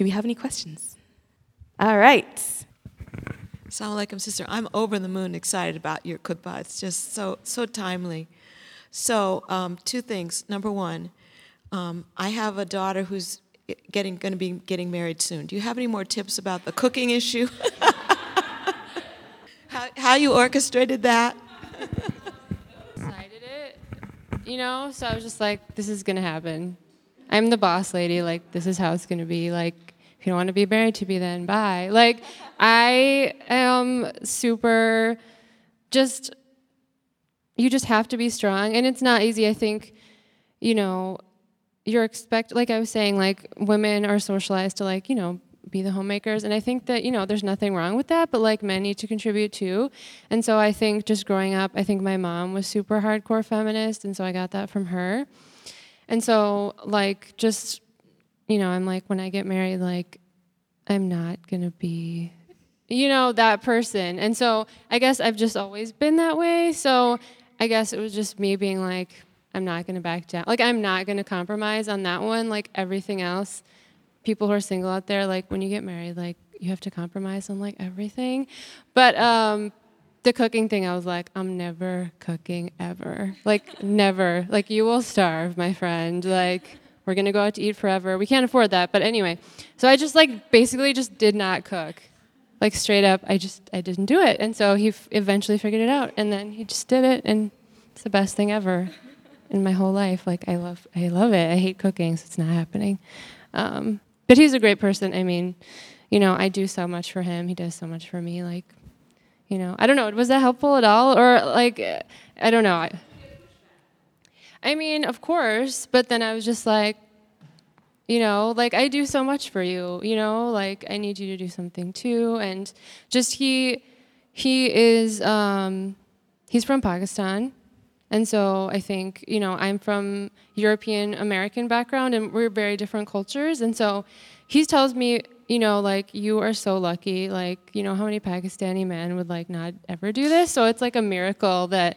do we have any questions? All right. Assalamu alaikum, sister. I'm over the moon excited about your khutbah. It's just so so timely. So, um, two things. Number one, um, I have a daughter who's getting going to be getting married soon. Do you have any more tips about the cooking issue? how, how you orchestrated that? Decided it, you know. So I was just like, this is gonna happen. I'm the boss lady. Like, this is how it's gonna be. Like, if you don't want to be married to me, then bye. Like, I am super just, you just have to be strong. And it's not easy. I think, you know, you're expect like I was saying, like women are socialized to like, you know, be the homemakers. And I think that, you know, there's nothing wrong with that, but like men need to contribute too. And so I think just growing up, I think my mom was super hardcore feminist. And so I got that from her. And so, like, just you know, I'm like, when I get married, like, I'm not going to be, you know, that person. And so I guess I've just always been that way. So I guess it was just me being like, I'm not going to back down. Like, I'm not going to compromise on that one. Like, everything else, people who are single out there, like, when you get married, like, you have to compromise on like everything. But um, the cooking thing, I was like, I'm never cooking ever. Like, never. Like, you will starve, my friend. Like, we're gonna go out to eat forever. We can't afford that. But anyway, so I just like basically just did not cook. Like straight up, I just I didn't do it. And so he f- eventually figured it out, and then he just did it, and it's the best thing ever in my whole life. Like I love I love it. I hate cooking, so it's not happening. Um, but he's a great person. I mean, you know, I do so much for him. He does so much for me. Like, you know, I don't know. Was that helpful at all, or like, I don't know. I, I mean, of course, but then I was just like, you know, like I do so much for you, you know, like I need you to do something too. And just he, he is, um, he's from Pakistan. And so I think, you know, I'm from European American background and we're very different cultures. And so he tells me, you know, like, you are so lucky. Like, you know, how many Pakistani men would like not ever do this? So it's like a miracle that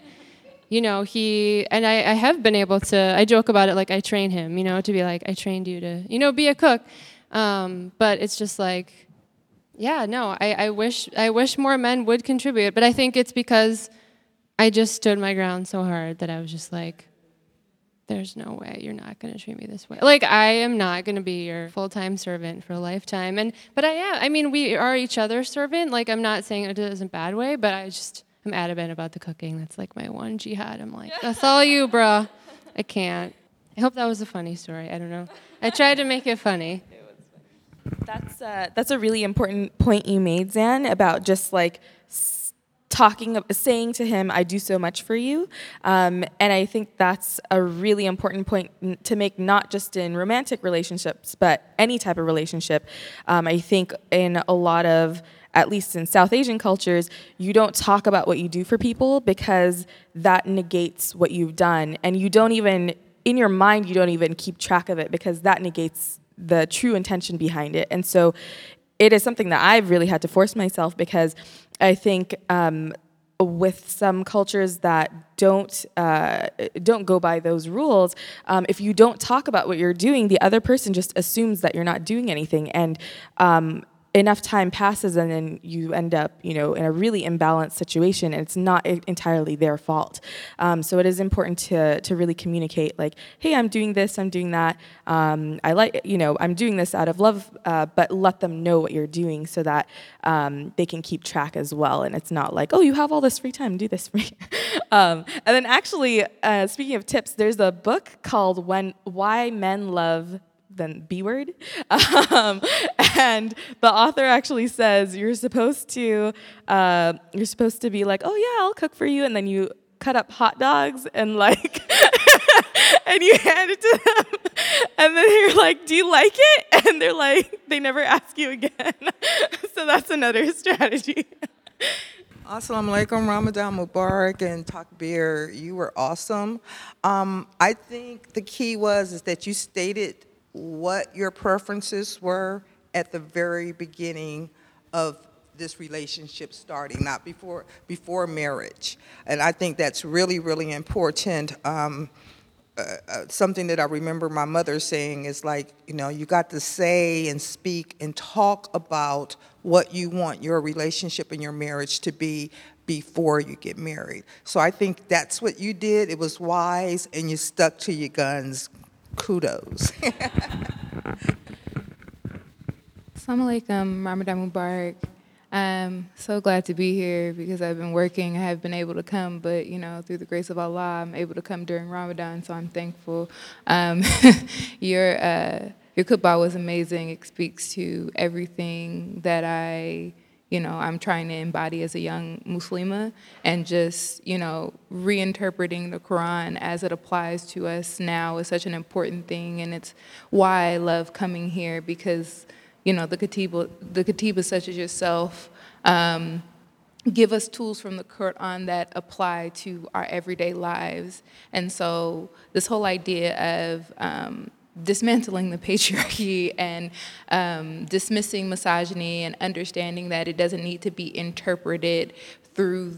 you know, he, and I, I have been able to, I joke about it like I train him, you know, to be like, I trained you to, you know, be a cook. Um, but it's just like, yeah, no, I, I wish, I wish more men would contribute, but I think it's because I just stood my ground so hard that I was just like, there's no way you're not going to treat me this way. Like I am not going to be your full-time servant for a lifetime. And but I am. I mean, we are each other's servant. Like I'm not saying it in a bad way, but I just I'm adamant about the cooking. That's like my one jihad. I'm like, that's all you, bro. I can't. I hope that was a funny story. I don't know. I tried to make it funny. That's uh, that's a really important point you made, Zan, about just like talking, saying to him, "I do so much for you," um, and I think that's a really important point to make, not just in romantic relationships, but any type of relationship. Um, I think in a lot of at least in South Asian cultures, you don't talk about what you do for people because that negates what you've done. And you don't even, in your mind, you don't even keep track of it because that negates the true intention behind it. And so it is something that I've really had to force myself because I think um, with some cultures that don't uh, don't go by those rules, um, if you don't talk about what you're doing, the other person just assumes that you're not doing anything, and um, enough time passes and then you end up you know in a really imbalanced situation and it's not entirely their fault. Um, so it is important to to really communicate like hey i'm doing this i'm doing that um, i like you know i'm doing this out of love uh, but let them know what you're doing so that um, they can keep track as well and it's not like oh you have all this free time do this for me um, and then actually uh, speaking of tips there's a book called when why men love than B word. Um, and the author actually says you're supposed to uh, you're supposed to be like, oh yeah, I'll cook for you, and then you cut up hot dogs and like and you hand it to them and then you're like do you like it and they're like they never ask you again so that's another strategy Assalamu alaikum, Ramadan Mubarak and Takbir. You were awesome. Um, I think the key was is that you stated what your preferences were at the very beginning of this relationship starting, not before before marriage. And I think that's really, really important. Um, uh, uh, something that I remember my mother saying is like, you know, you got to say and speak and talk about what you want your relationship and your marriage to be before you get married. So I think that's what you did. It was wise and you stuck to your guns. Kudos. Assalamu alaikum, Ramadan Mubarak. I'm so glad to be here because I've been working. I have been able to come, but you know, through the grace of Allah, I'm able to come during Ramadan, so I'm thankful. Um, your uh, your khutbah was amazing. It speaks to everything that I, you know, I'm trying to embody as a young Muslima, and just you know, reinterpreting the Quran as it applies to us now is such an important thing, and it's why I love coming here because you know, the khateebah, the khateebah such as yourself, um, give us tools from the Quran that apply to our everyday lives. And so this whole idea of um, dismantling the patriarchy and um, dismissing misogyny and understanding that it doesn't need to be interpreted through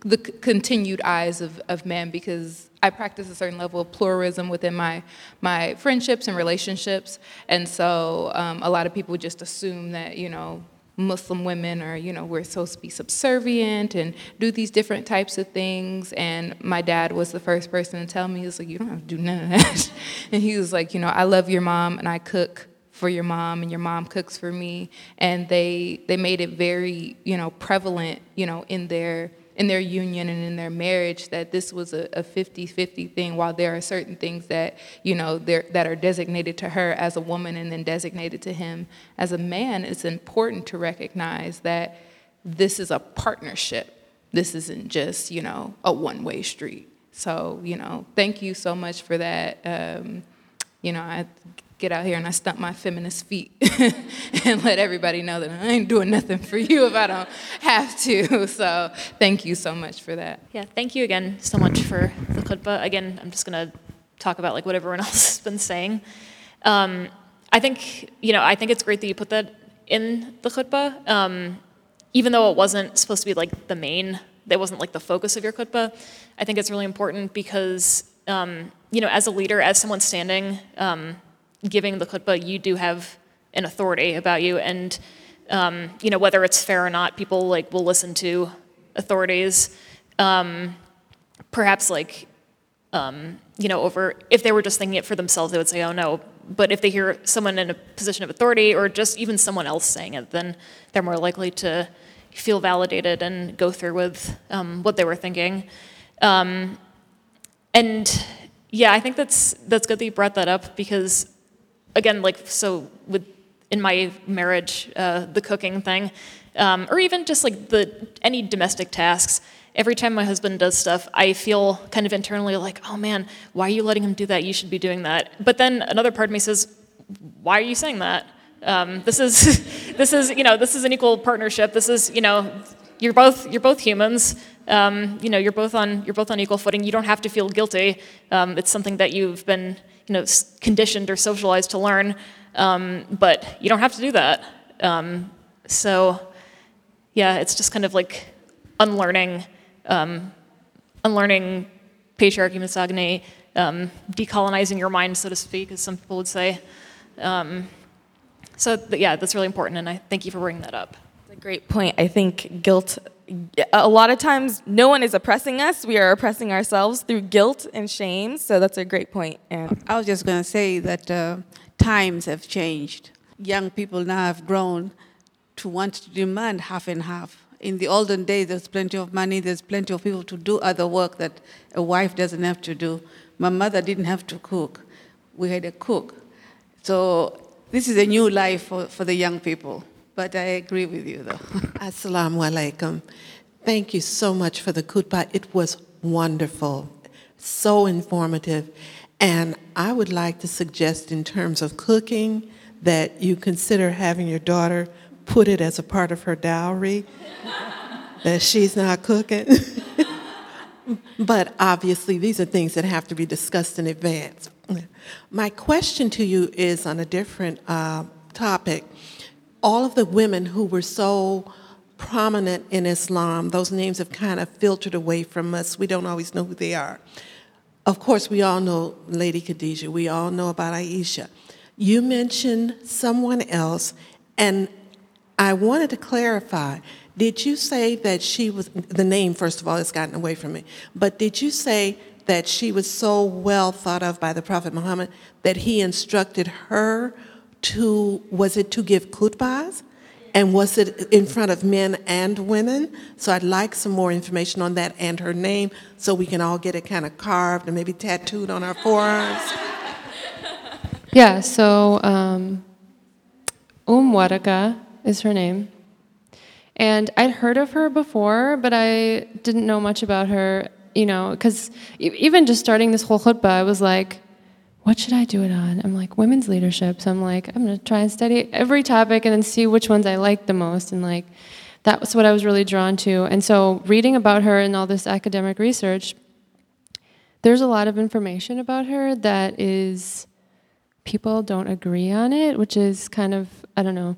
the c- continued eyes of, of men because I practice a certain level of pluralism within my, my friendships and relationships. And so um, a lot of people just assume that, you know, Muslim women are, you know, we're supposed to be subservient and do these different types of things. And my dad was the first person to tell me, he was like, you don't have to do none of that. and he was like, you know, I love your mom and I cook for your mom and your mom cooks for me. And they, they made it very, you know, prevalent, you know, in their in their union and in their marriage that this was a, a 50-50 thing while there are certain things that you know that are designated to her as a woman and then designated to him as a man it's important to recognize that this is a partnership. This isn't just you know a one-way street. So you know thank you so much for that. Um, you know i get out here and I stump my feminist feet and let everybody know that I ain't doing nothing for you if I don't have to. So thank you so much for that. Yeah, thank you again so much for the khutbah. Again, I'm just gonna talk about like what everyone else has been saying. Um, I think you know I think it's great that you put that in the khutbah, um, even though it wasn't supposed to be like the main. That wasn't like the focus of your khutbah. I think it's really important because um, you know as a leader, as someone standing um, giving the khutbah, you do have an authority about you, and um, you know whether it's fair or not, people like will listen to authorities. Um, perhaps like um, you know over if they were just thinking it for themselves, they would say, "Oh no." But if they hear someone in a position of authority, or just even someone else saying it, then they're more likely to feel validated and go through with um, what they were thinking. Um, and yeah, I think that's that's good that you brought that up because again, like so with in my marriage, uh, the cooking thing, um, or even just like the any domestic tasks. Every time my husband does stuff, I feel kind of internally like, oh man, why are you letting him do that? You should be doing that. But then another part of me says, why are you saying that? Um, this is this is you know this is an equal partnership. This is you know you're both you're both humans. Um, you know you're both on you're both on equal footing. You don't have to feel guilty. Um, it's something that you've been you know, conditioned or socialized to learn, um, but you don't have to do that. Um, so, yeah, it's just kind of like unlearning, um, unlearning patriarchy, misogyny, um, decolonizing your mind, so to speak, as some people would say. Um, so, yeah, that's really important, and I thank you for bringing that up. That's a great point. I think guilt a lot of times no one is oppressing us. We are oppressing ourselves through guilt and shame. So that's a great point and i was just going to say that uh, times have changed. Young people now have grown to want to demand half and half. In the olden days there's plenty of money there's plenty of people to do other work that a wife doesn't have to do. My mother didn't have to cook. We had a cook. So this is a new life for, for the young people but I agree with you, though. Assalamu alaikum. Thank you so much for the khutbah. It was wonderful, so informative. And I would like to suggest, in terms of cooking, that you consider having your daughter put it as a part of her dowry that she's not cooking. but obviously, these are things that have to be discussed in advance. My question to you is on a different uh, topic all of the women who were so prominent in Islam, those names have kind of filtered away from us. We don't always know who they are. of course, we all know Lady Khadijah. We all know about Aisha. You mentioned someone else, and I wanted to clarify. Did you say that she was, the name, first of all, has gotten away from me, but did you say that she was so well thought of by the Prophet Muhammad that he instructed her to, was it to give khutbahs? And was it in front of men and women? So I'd like some more information on that and her name so we can all get it kind of carved and maybe tattooed on our forearms. Yeah, so um, Um Waraka is her name. And I'd heard of her before, but I didn't know much about her, you know, because even just starting this whole khutbah, I was like, what should I do it on? I'm like, women's leadership. So I'm like, I'm going to try and study every topic and then see which ones I like the most. And like, that was what I was really drawn to. And so reading about her and all this academic research, there's a lot of information about her that is, people don't agree on it, which is kind of, I don't know.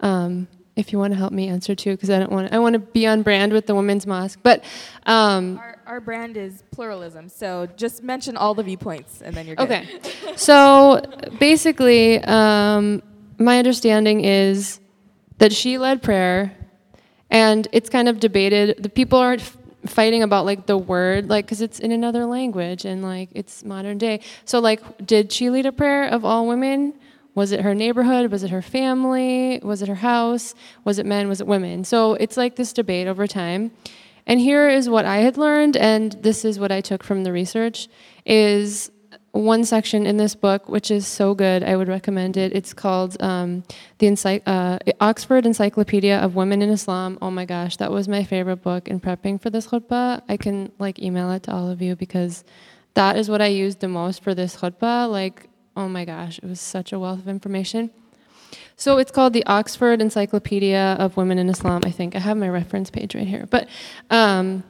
Um, if you want to help me answer too, because I don't want I want to be on brand with the women's mosque. But um, our, our brand is pluralism, so just mention all the viewpoints, and then you're good. Okay. so basically, um, my understanding is that she led prayer, and it's kind of debated. The people are fighting about like the word, like because it's in another language and like it's modern day. So like, did she lead a prayer of all women? Was it her neighborhood? Was it her family? Was it her house? Was it men? Was it women? So it's like this debate over time. And here is what I had learned, and this is what I took from the research, is one section in this book, which is so good, I would recommend it. It's called um, the Ency- uh, Oxford Encyclopedia of Women in Islam. Oh my gosh, that was my favorite book in prepping for this khutbah. I can like email it to all of you because that is what I used the most for this khutbah. Like oh my gosh, it was such a wealth of information. So it's called the Oxford Encyclopedia of Women in Islam, I think. I have my reference page right here. But um,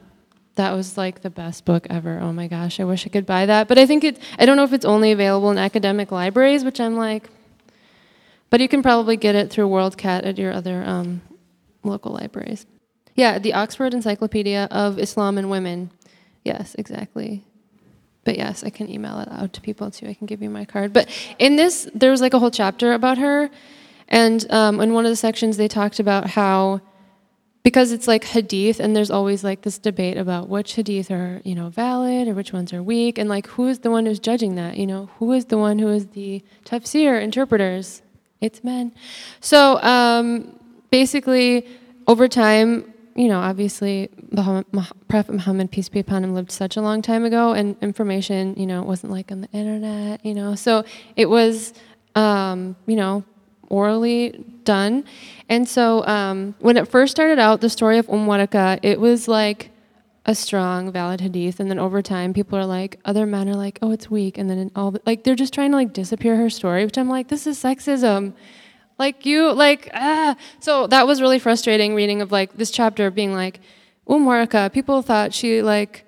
that was like the best book ever. Oh my gosh, I wish I could buy that. But I think it, I don't know if it's only available in academic libraries, which I'm like, but you can probably get it through WorldCat at your other um, local libraries. Yeah, the Oxford Encyclopedia of Islam and Women. Yes, exactly. But yes, I can email it out to people too. I can give you my card. But in this, there was like a whole chapter about her. And um, in one of the sections, they talked about how, because it's like hadith, and there's always like this debate about which hadith are, you know, valid or which ones are weak, and like who is the one who's judging that? You know, who is the one who is the tafsir interpreters? It's men. So um, basically, over time, you know, obviously, Prophet Muhammad, peace be upon him, lived such a long time ago, and information, you know, wasn't like on the internet, you know. So it was, um, you know, orally done. And so um, when it first started out, the story of Umm Waraka, it was like a strong, valid hadith. And then over time, people are like, other men are like, oh, it's weak. And then all, like, they're just trying to like disappear her story, which I'm like, this is sexism like you like ah. So that was really frustrating reading of like this chapter being like Umwaraka, people thought she like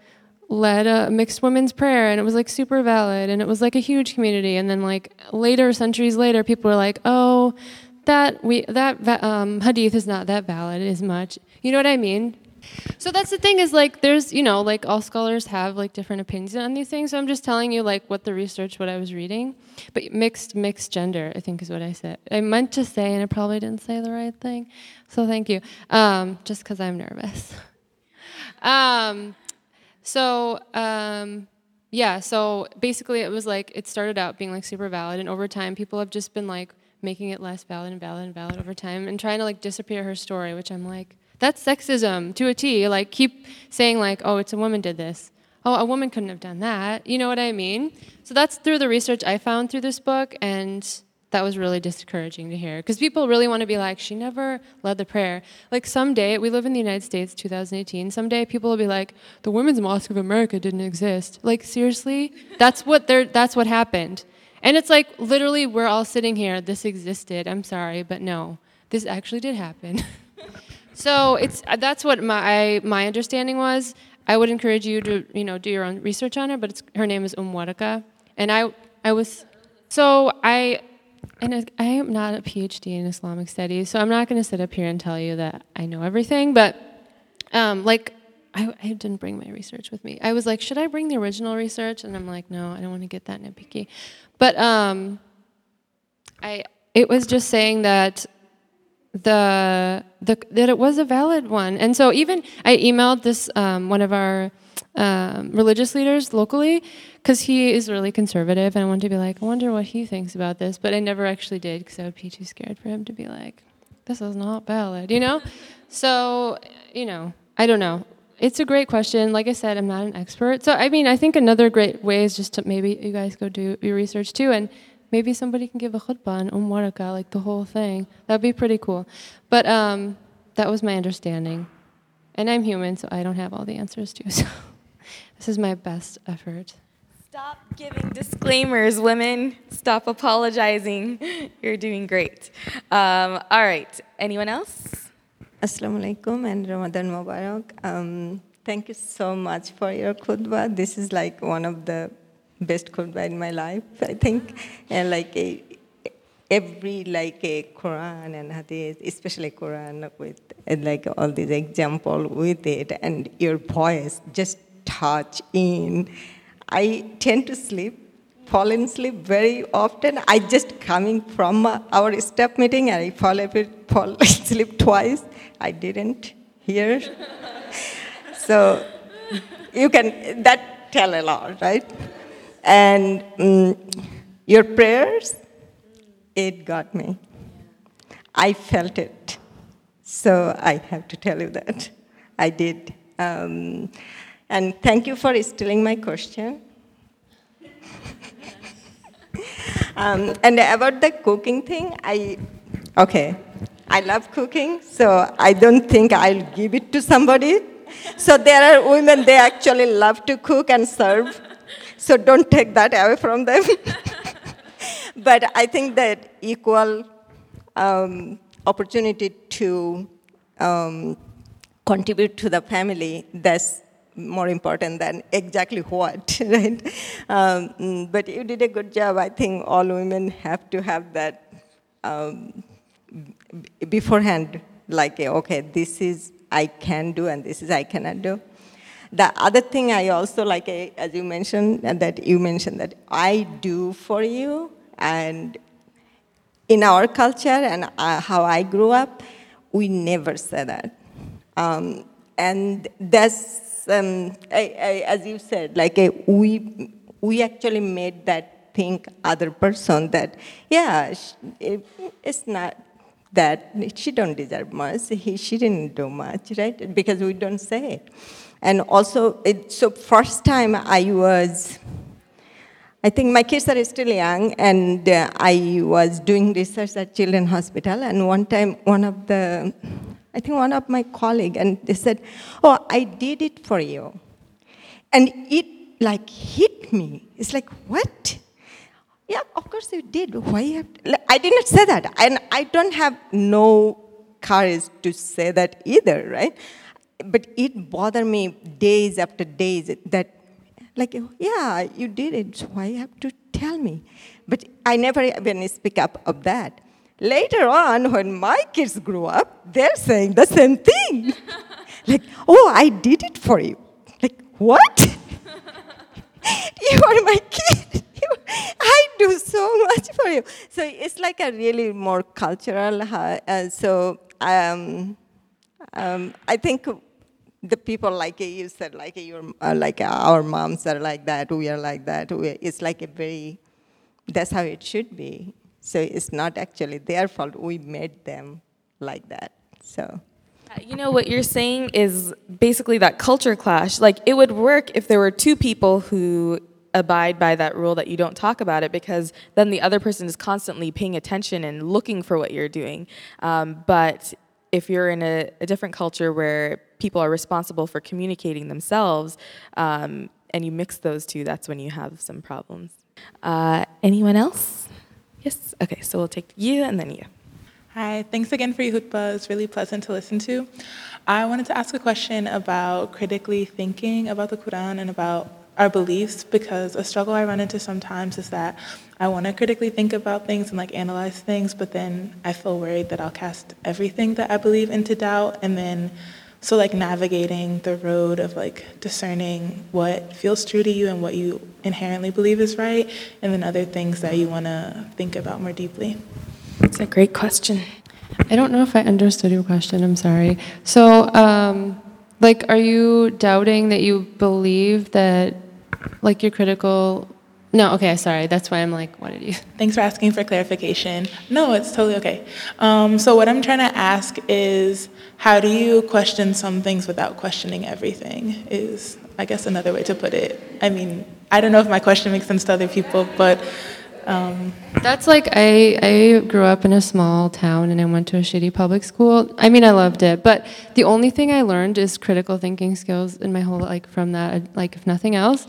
led a mixed women's prayer and it was like super valid and it was like a huge community. And then like later centuries later people were like oh that we that um, hadith is not that valid as much. You know what i mean so that's the thing is like there's you know like all scholars have like different opinions on these things. So I'm just telling you like what the research, what I was reading. But mixed mixed gender, I think is what I said. I meant to say, and I probably didn't say the right thing. So thank you. Um, just because I'm nervous. um, so um, yeah. So basically, it was like it started out being like super valid, and over time, people have just been like making it less valid and valid and valid over time, and trying to like disappear her story, which I'm like that's sexism to a T. Like, keep saying, like, oh, it's a woman did this. Oh, a woman couldn't have done that. You know what I mean? So that's through the research I found through this book, and that was really discouraging to hear. Because people really want to be like, she never led the prayer. Like, someday, we live in the United States, 2018, someday people will be like, the Women's Mosque of America didn't exist. Like, seriously? That's what, they're, that's what happened. And it's like, literally, we're all sitting here, this existed. I'm sorry, but no, this actually did happen. So it's uh, that's what my my understanding was. I would encourage you to you know do your own research on her, but her name is Umm and I I was so I and I am not a PhD in Islamic studies, so I'm not going to sit up here and tell you that I know everything, but um, like I, I didn't bring my research with me. I was like, should I bring the original research? And I'm like, no, I don't want to get that nitpicky. But um, I it was just saying that the, the that it was a valid one. And so even I emailed this um, one of our um, religious leaders locally because he is really conservative, and I wanted to be like, I wonder what he thinks about this. But I never actually did because I would be too scared for him to be like, this is not valid, you know. so you know, I don't know. It's a great question. Like I said, I'm not an expert. So I mean, I think another great way is just to maybe you guys go do your research too and maybe somebody can give a khutbah on Umm Waraka, like the whole thing. That'd be pretty cool. But um, that was my understanding. And I'm human, so I don't have all the answers too. So this is my best effort. Stop giving disclaimers, women. Stop apologizing. You're doing great. Um, all right. Anyone else? Assalamu alaikum and Ramadan Mubarak. Um, thank you so much for your khutbah. This is like one of the best khutbah in my life, I think. And like a, every like a Quran and Hadith, especially Quran with like all these example with it, and your voice just touch in. I tend to sleep, fall in sleep very often. I just coming from our staff meeting and I fall, fall asleep twice. I didn't hear. so you can that tell a lot, right? And um, your prayers, it got me. I felt it. So I have to tell you that. I did. Um, and thank you for stealing my question. um, and about the cooking thing, I, okay, I love cooking, so I don't think I'll give it to somebody. So there are women, they actually love to cook and serve. So don't take that away from them. but I think that equal um, opportunity to um, contribute to the family, that's more important than exactly what, right? Um, but you did a good job. I think all women have to have that um, beforehand, like, okay, this is I can do and this is I cannot do. The other thing I also like, eh, as you mentioned, that you mentioned that I do for you, and in our culture and uh, how I grew up, we never say that. Um, and that's, um, I, I, as you said, like eh, we, we actually made that think other person that, yeah, it, it's not that she don't deserve much, he, she didn't do much, right? Because we don't say it. And also, it, so first time I was, I think my kids are still young, and uh, I was doing research at Children's Hospital, and one time one of the, I think one of my colleague, and they said, "Oh, I did it for you," and it like hit me. It's like what? Yeah, of course you did. Why you to? I did not say that, and I don't have no courage to say that either, right? But it bothered me days after days that, like, yeah, you did it, so why you have to tell me? But I never even speak up of that. Later on, when my kids grew up, they're saying the same thing. like, oh, I did it for you. Like, what? you are my kid. I do so much for you. So it's like a really more cultural. Uh, so um, um, I think the people like you said, like your, uh, like our moms are like that, we are like that. It's like a very, that's how it should be. So it's not actually their fault. We made them like that. So. Uh, you know what you're saying is basically that culture clash. Like it would work if there were two people who abide by that rule that you don't talk about it because then the other person is constantly paying attention and looking for what you're doing. Um, but if you're in a, a, different culture where people are responsible for communicating themselves um, and you mix those two, that's when you have some problems. Uh, anyone else? Yes? Okay, so we'll take you and then you. Hi, thanks again for your khutbah. It's really pleasant to listen to. I wanted to ask a question about critically thinking about the Quran and about our beliefs because a struggle I run into sometimes is that I want to critically think about things and like analyze things, but then I feel worried that I'll cast everything that I believe into doubt and then So like navigating the road of like discerning what feels true to you and what you inherently believe is right, and then other things that you want to think about more deeply. It's a great question. I don't know if I understood your question. I'm sorry. So, um, like, are you doubting that you believe that, like, you're critical? No, okay, sorry. That's why I'm like, what did you? Thanks for asking for clarification. No, it's totally okay. Um, so, what I'm trying to ask is how do you question some things without questioning everything? Is, I guess, another way to put it. I mean, I don't know if my question makes sense to other people, but. Um, That's like I, I grew up in a small town and I went to a shitty public school. I mean, I loved it, but the only thing I learned is critical thinking skills in my whole like from that, like if nothing else.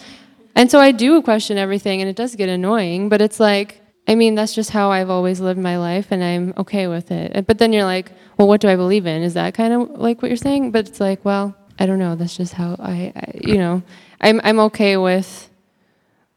And so I do question everything, and it does get annoying. But it's like, I mean, that's just how I've always lived my life, and I'm okay with it. But then you're like, well, what do I believe in? Is that kind of like what you're saying? But it's like, well, I don't know. That's just how I, I you know, I'm I'm okay with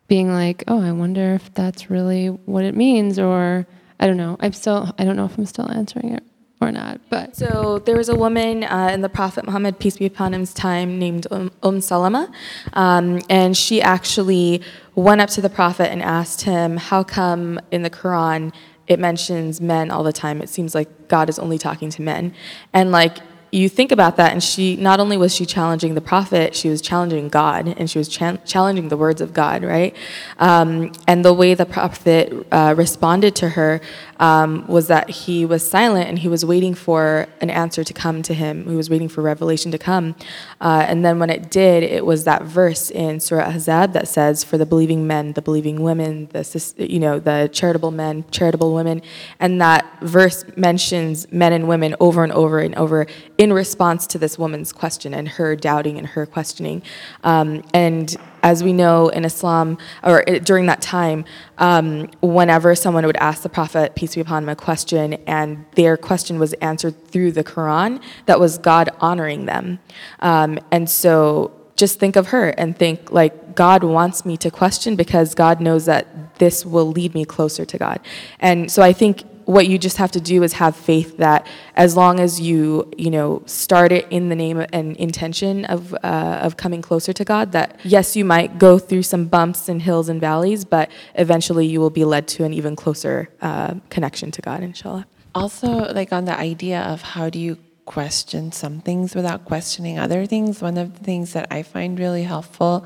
being like, oh, I wonder if that's really what it means, or I don't know. I'm still, I don't know if I'm still answering it or not. But so there was a woman uh, in the Prophet Muhammad, peace be upon him's time, named Um, umm Salama, um, and she actually went up to the Prophet and asked him, "How come in the Quran it mentions men all the time? It seems like God is only talking to men." And like you think about that, and she not only was she challenging the prophet, she was challenging God, and she was cha- challenging the words of God, right? Um, and the way the prophet uh, responded to her um, was that he was silent and he was waiting for an answer to come to him. He was waiting for revelation to come. Uh, and then when it did, it was that verse in Surah Ahzab that says, "For the believing men, the believing women, the you know the charitable men, charitable women," and that verse mentions men and women over and over and over in response to this woman's question and her doubting and her questioning. Um, and as we know in Islam, or during that time, um, whenever someone would ask the Prophet, peace be upon him, a question, and their question was answered through the Quran, that was God honoring them. Um, and so just think of her and think like God wants me to question because God knows that this will lead me closer to God. And so I think what you just have to do is have faith that as long as you you know start it in the name and intention of uh, of coming closer to God that yes you might go through some bumps and hills and valleys but eventually you will be led to an even closer uh, connection to God inshallah. Also like on the idea of how do you question some things without questioning other things one of the things that I find really helpful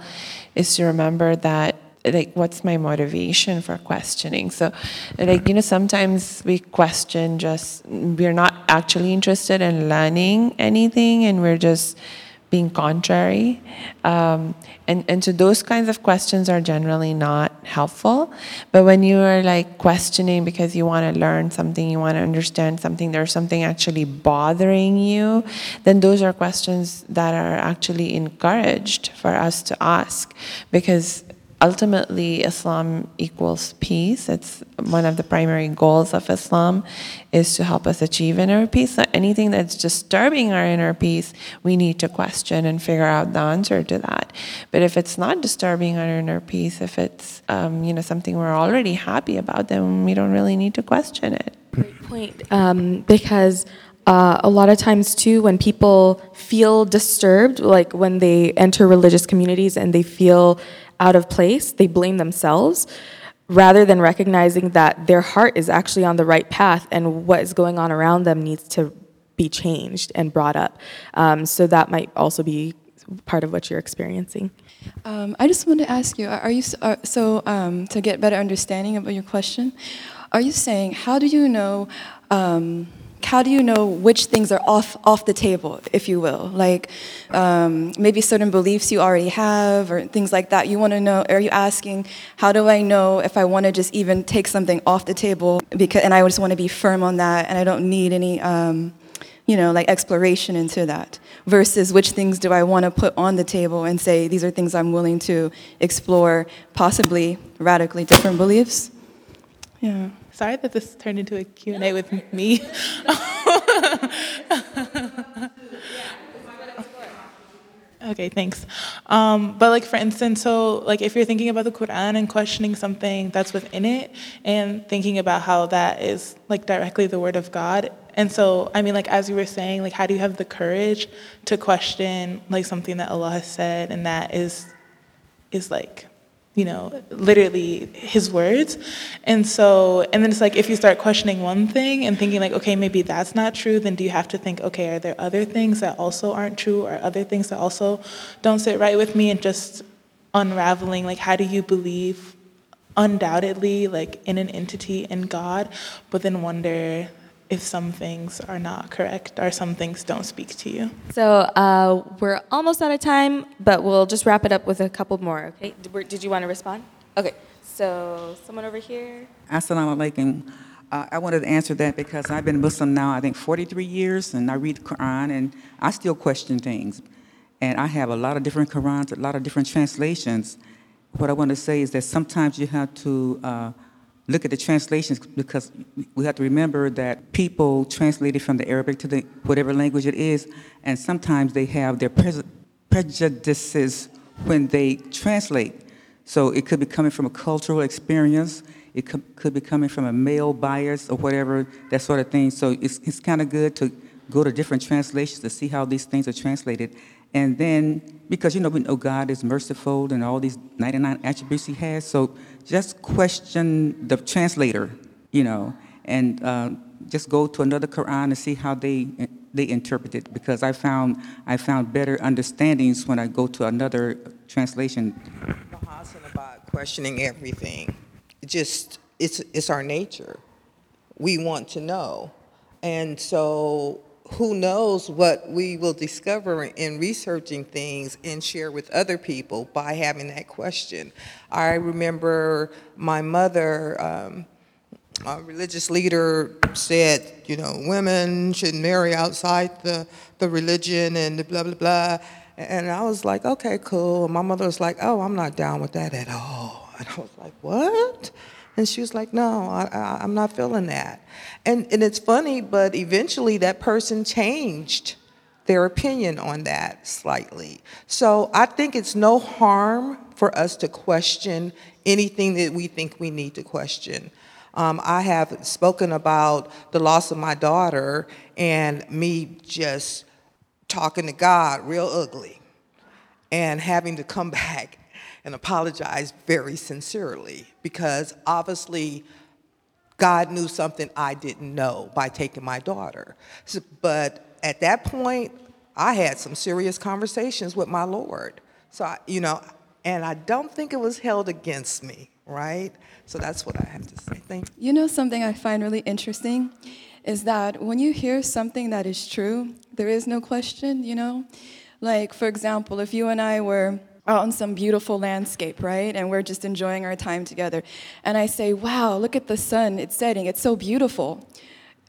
is to remember that like what's my motivation for questioning? So like you know sometimes we question just we're not actually interested in learning anything and we're just being contrary. Um, and and so those kinds of questions are generally not helpful. But when you are like questioning because you want to learn something you want to understand something there's something actually bothering you then those are questions that are actually encouraged for us to ask because ultimately islam equals peace. It's one of the primary goals of islam is to help us achieve inner peace. So anything that's disturbing our inner peace we need to question and figure out the answer to that. But if it's not disturbing our inner peace if it's um, you know something we're already happy about then we don't really need to question it. Great point. Um, because uh, a lot of times too when people feel disturbed like when they enter religious communities and they feel out of place, they blame themselves rather than recognizing that their heart is actually on the right path and what is going on around them needs to be changed and brought up. Um, so that might also be part of what you're experiencing. Um, I just wanted to ask you: Are you are, so um, to get better understanding of your question? Are you saying how do you know? How do you know which things are off off the table, if you will? Like um, maybe certain beliefs you already have, or things like that. You want to know? Are you asking how do I know if I want to just even take something off the table? Because and I just want to be firm on that, and I don't need any. Um, you know, like exploration into that versus which things do I want to put on the table and say these are things I'm willing to explore, possibly radically different beliefs. Yeah. Sorry that this turned into a Q&A with me. okay, thanks. Um, but like for instance, so like if you're thinking about the Quran and questioning something that's within it and thinking about how that is like directly the word of God And so, I mean, like as you were saying, like how do you have the courage to question like something that Allah has said and that is is like you know, literally his words. And so, and then it's like if you start questioning one thing and thinking, like, okay, maybe that's not true, then do you have to think, okay, are there other things that also aren't true or other things that also don't sit right with me? And just unraveling, like, how do you believe undoubtedly, like, in an entity in God, but then wonder, if some things are not correct or some things don't speak to you. So uh, we're almost out of time, but we'll just wrap it up with a couple more. Okay? Did you want to respond? Okay. So someone over here. Assalamu alaikum. Uh, I wanted to answer that because I've been Muslim now, I think 43 years, and I read the Quran, and I still question things. And I have a lot of different Qurans, a lot of different translations. What I want to say is that sometimes you have to uh, look at the translations because we have to remember that people translated from the Arabic to the whatever language it is, and sometimes they have their prejudices when they translate. So it could be coming from a cultural experience. It could be coming from a male bias or whatever, that sort of thing. So it's, it's kind of good to go to different translations to see how these things are translated. And then, because you know, we know God is merciful and all these 99 attributes He has, so just question the translator, you know, and uh, just go to another Quran and see how they they interpret it. Because I found I found better understandings when I go to another translation. about questioning everything. Just it's it's our nature. We want to know, and so who knows what we will discover in researching things and share with other people by having that question. I remember my mother, um, a religious leader, said, you know, women should marry outside the, the religion and blah, blah, blah. And I was like, okay, cool. And my mother was like, oh, I'm not down with that at all. And I was like, what? And she was like, no, I, am not feeling that. And, and it's funny, but eventually that person changed their opinion on that slightly. So I think it's no harm for us to question anything that we think we need to question. Um, I have spoken about the loss of my daughter and me just talking to God real ugly and having to come back and apologize very sincerely because obviously God knew something I didn't know by taking my daughter. So, but at that point, I had some serious conversations with my Lord. So, I, you know, and I don't think it was held against me, right? So that's what I have to say. Thank you. You know, something I find really interesting is that when you hear something that is true, there is no question, you know? Like, for example, if you and I were out on some beautiful landscape, right? And we're just enjoying our time together. And I say, wow, look at the sun, it's setting, it's so beautiful.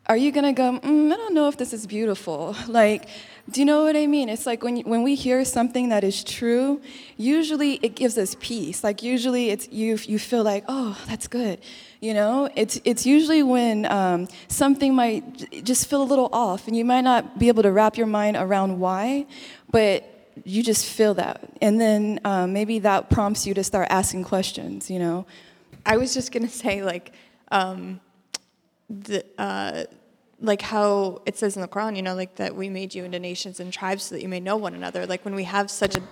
Are you gonna go, mm, I don't know if this is beautiful? Like, do you know what I mean? It's like when, when we hear something that is true, usually it gives us peace. Like, usually it's, you, you feel like, oh, that's good. You know, it's, it's usually when um, something might just feel a little off and you might not be able to wrap your mind around why, but you just feel that. And then um, maybe that prompts you to start asking questions, you know? I was just to say, like, um, the, uh, like how it says in the Quran, you know, like that we made you into nations and tribes so that you may know one another. Like when we have such a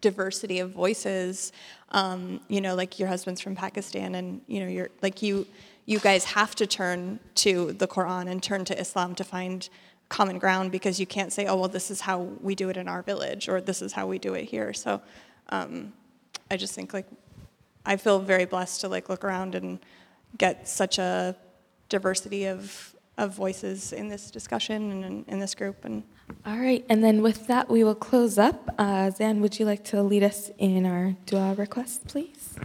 diversity of voices, um, you know, like your husband's from Pakistan, and you know, you're like you, you guys have to turn to the Quran and turn to Islam to find common ground because you can't say, oh, well, this is how we do it in our village or this is how we do it here. So um, I just think like I feel very blessed to like look around and get such a diversity of of voices in this discussion and in, in this group and all right and then with that we will close up uh, zan would you like to lead us in our dua request please